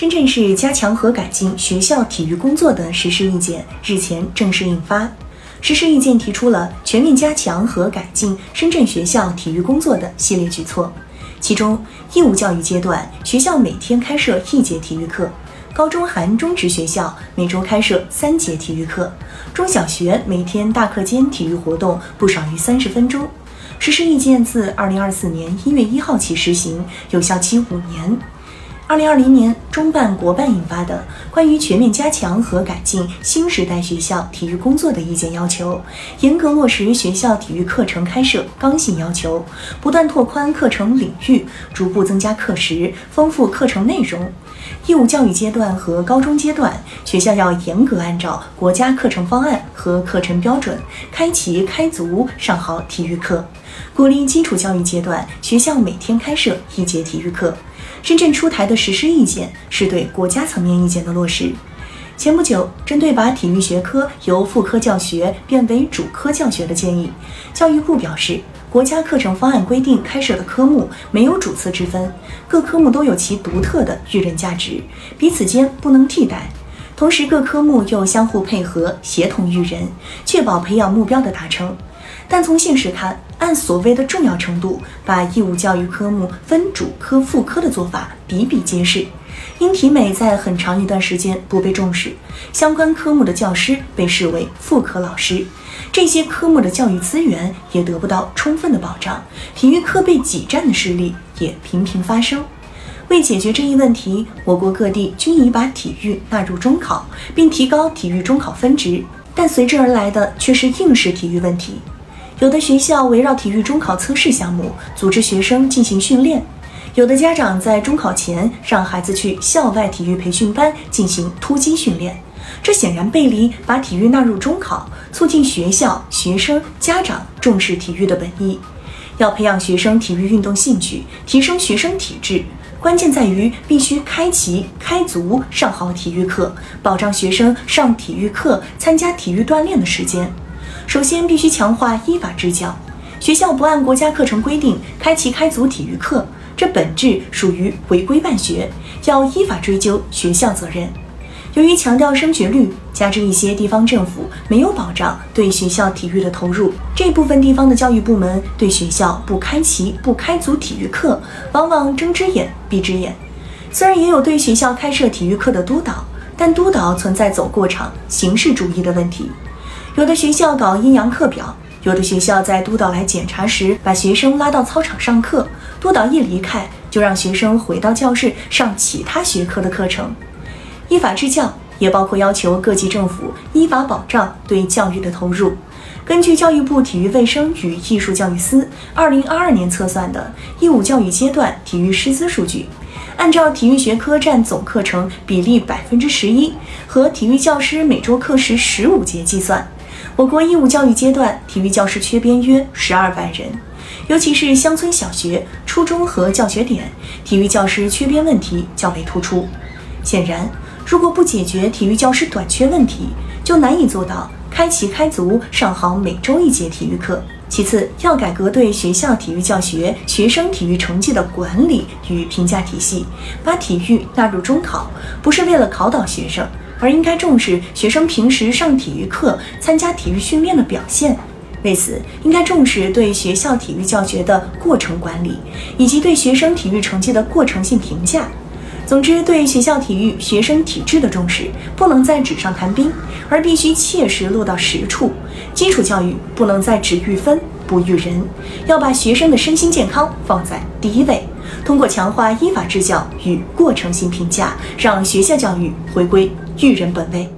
深圳市加强和改进学校体育工作的实施意见日前正式印发。实施意见提出了全面加强和改进深圳学校体育工作的系列举措，其中，义务教育阶段学校每天开设一节体育课，高中含中职学校每周开设三节体育课，中小学每天大课间体育活动不少于三十分钟。实施意见自二零二四年一月一号起实行，有效期五年。二零二零年，中办国办印发的《关于全面加强和改进新时代学校体育工作的意见》要求，严格落实学校体育课程开设刚性要求，不断拓宽课程领域，逐步增加课时，丰富课程内容。义务教育阶段和高中阶段，学校要严格按照国家课程方案和课程标准，开齐开足上好体育课。鼓励基础教育阶段学校每天开设一节体育课。深圳出台的实施意见是对国家层面意见的落实。前不久，针对把体育学科由副科教学变为主科教学的建议，教育部表示，国家课程方案规定开设的科目没有主次之分，各科目都有其独特的育人价值，彼此间不能替代。同时，各科目又相互配合，协同育人，确保培养目标的达成。但从现实看，按所谓的重要程度，把义务教育科目分主科、副科的做法比比皆是。因体美在很长一段时间不被重视，相关科目的教师被视为副科老师，这些科目的教育资源也得不到充分的保障，体育课被挤占的事例也频频发生。为解决这一问题，我国各地均已把体育纳入中考，并提高体育中考分值，但随之而来的却是应试体育问题。有的学校围绕体育中考测试项目组织学生进行训练，有的家长在中考前让孩子去校外体育培训班进行突击训练，这显然背离把体育纳入中考、促进学校、学生、家长重视体育的本意。要培养学生体育运动兴趣，提升学生体质，关键在于必须开齐开足上好体育课，保障学生上体育课、参加体育锻炼的时间。首先，必须强化依法执教。学校不按国家课程规定开齐开足体育课，这本质属于违规办学，要依法追究学校责任。由于强调升学率，加之一些地方政府没有保障对学校体育的投入，这部分地方的教育部门对学校不开齐不开足体育课，往往睁只眼闭只眼。虽然也有对学校开设体育课的督导，但督导存在走过场、形式主义的问题。有的学校搞阴阳课表，有的学校在督导来检查时，把学生拉到操场上课，督导一离开，就让学生回到教室上其他学科的课程。依法治教也包括要求各级政府依法保障对教育的投入。根据教育部体育卫生与艺术教育司二零二二年测算的义务教育阶段体育师资数据，按照体育学科占总课程比例百分之十一和体育教师每周课时十五节计算。我国义务教育阶段体育教师缺编约十二万人，尤其是乡村小学、初中和教学点，体育教师缺编问题较为突出。显然，如果不解决体育教师短缺问题，就难以做到开齐开足上好每周一节体育课。其次，要改革对学校体育教学、学生体育成绩的管理与评价体系，把体育纳入中考，不是为了考倒学生。而应该重视学生平时上体育课、参加体育训练的表现。为此，应该重视对学校体育教学的过程管理，以及对学生体育成绩的过程性评价。总之，对学校体育学生体质的重视，不能在纸上谈兵，而必须切实落到实处。基础教育不能再只育分不育人，要把学生的身心健康放在第一位。通过强化依法治教与过程性评价，让学校教育回归育人本位。